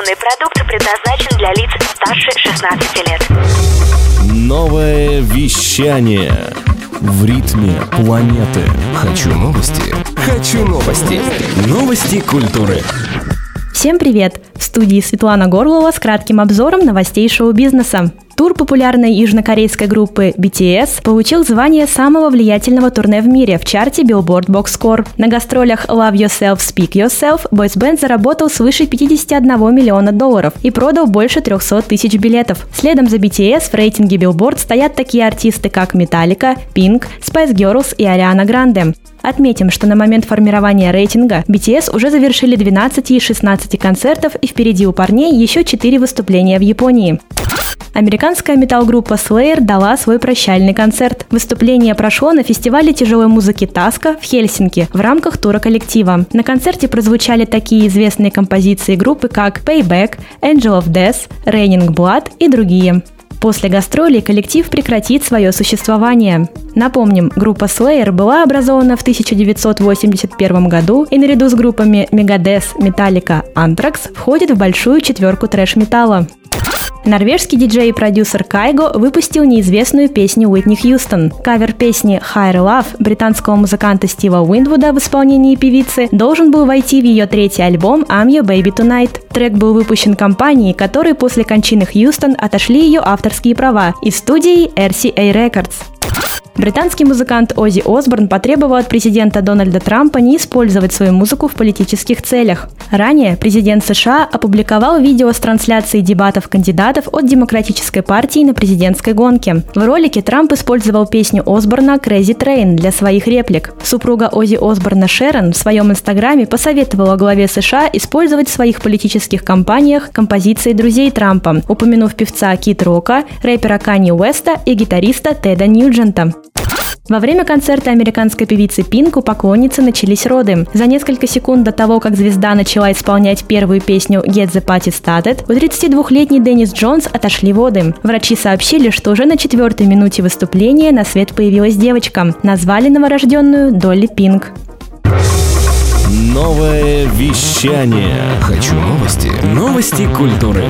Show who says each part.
Speaker 1: Информационный продукт предназначен для лиц старше 16 лет.
Speaker 2: Новое вещание в ритме планеты.
Speaker 3: Хочу новости. Хочу новости. Новости культуры.
Speaker 4: Всем привет! В студии Светлана Горлова с кратким обзором новостей шоу-бизнеса. Тур популярной южнокорейской группы BTS получил звание самого влиятельного турне в мире в чарте Billboard Box Score. На гастролях Love Yourself, Speak Yourself Boys Band заработал свыше 51 миллиона долларов и продал больше 300 тысяч билетов. Следом за BTS в рейтинге Billboard стоят такие артисты, как Metallica, Pink, Spice Girls и Ariana Grande. Отметим, что на момент формирования рейтинга BTS уже завершили 12 из 16 концертов и впереди у парней еще 4 выступления в Японии. Американская метал-группа Slayer дала свой прощальный концерт. Выступление прошло на фестивале тяжелой музыки Таска в Хельсинки в рамках тура коллектива. На концерте прозвучали такие известные композиции группы, как Payback, Angel of Death, Raining Blood и другие. После гастролей коллектив прекратит свое существование. Напомним, группа Slayer была образована в 1981 году и наряду с группами Megadeth, Metallica, Anthrax входит в большую четверку трэш-металла. Норвежский диджей и продюсер Кайго выпустил неизвестную песню Уитни Хьюстон. Кавер песни Higher Love британского музыканта Стива Уиндвуда в исполнении певицы должен был войти в ее третий альбом I'm Your Baby Tonight. Трек был выпущен компанией, которой после кончины Хьюстон отошли ее авторские права, и студией RCA Records. Британский музыкант Ози Осборн потребовал от президента Дональда Трампа не использовать свою музыку в политических целях. Ранее президент США опубликовал видео с трансляцией дебатов кандидатов от Демократической партии на президентской гонке. В ролике Трамп использовал песню Осборна «Crazy Train» для своих реплик. Супруга Ози Осборна Шерон в своем инстаграме посоветовала главе США использовать в своих политических кампаниях композиции друзей Трампа, упомянув певца Кит Рока, рэпера Канни Уэста и гитариста Теда Ньюджента. Во время концерта американской певицы Пинк у поклонницы начались роды. За несколько секунд до того, как звезда начала исполнять первую песню «Get the Party Started», у 32-летней Деннис Джонс отошли воды. Врачи сообщили, что уже на четвертой минуте выступления на свет появилась девочка. Назвали новорожденную Долли Пинк.
Speaker 2: Новое вещание.
Speaker 3: Хочу новости. Новости культуры.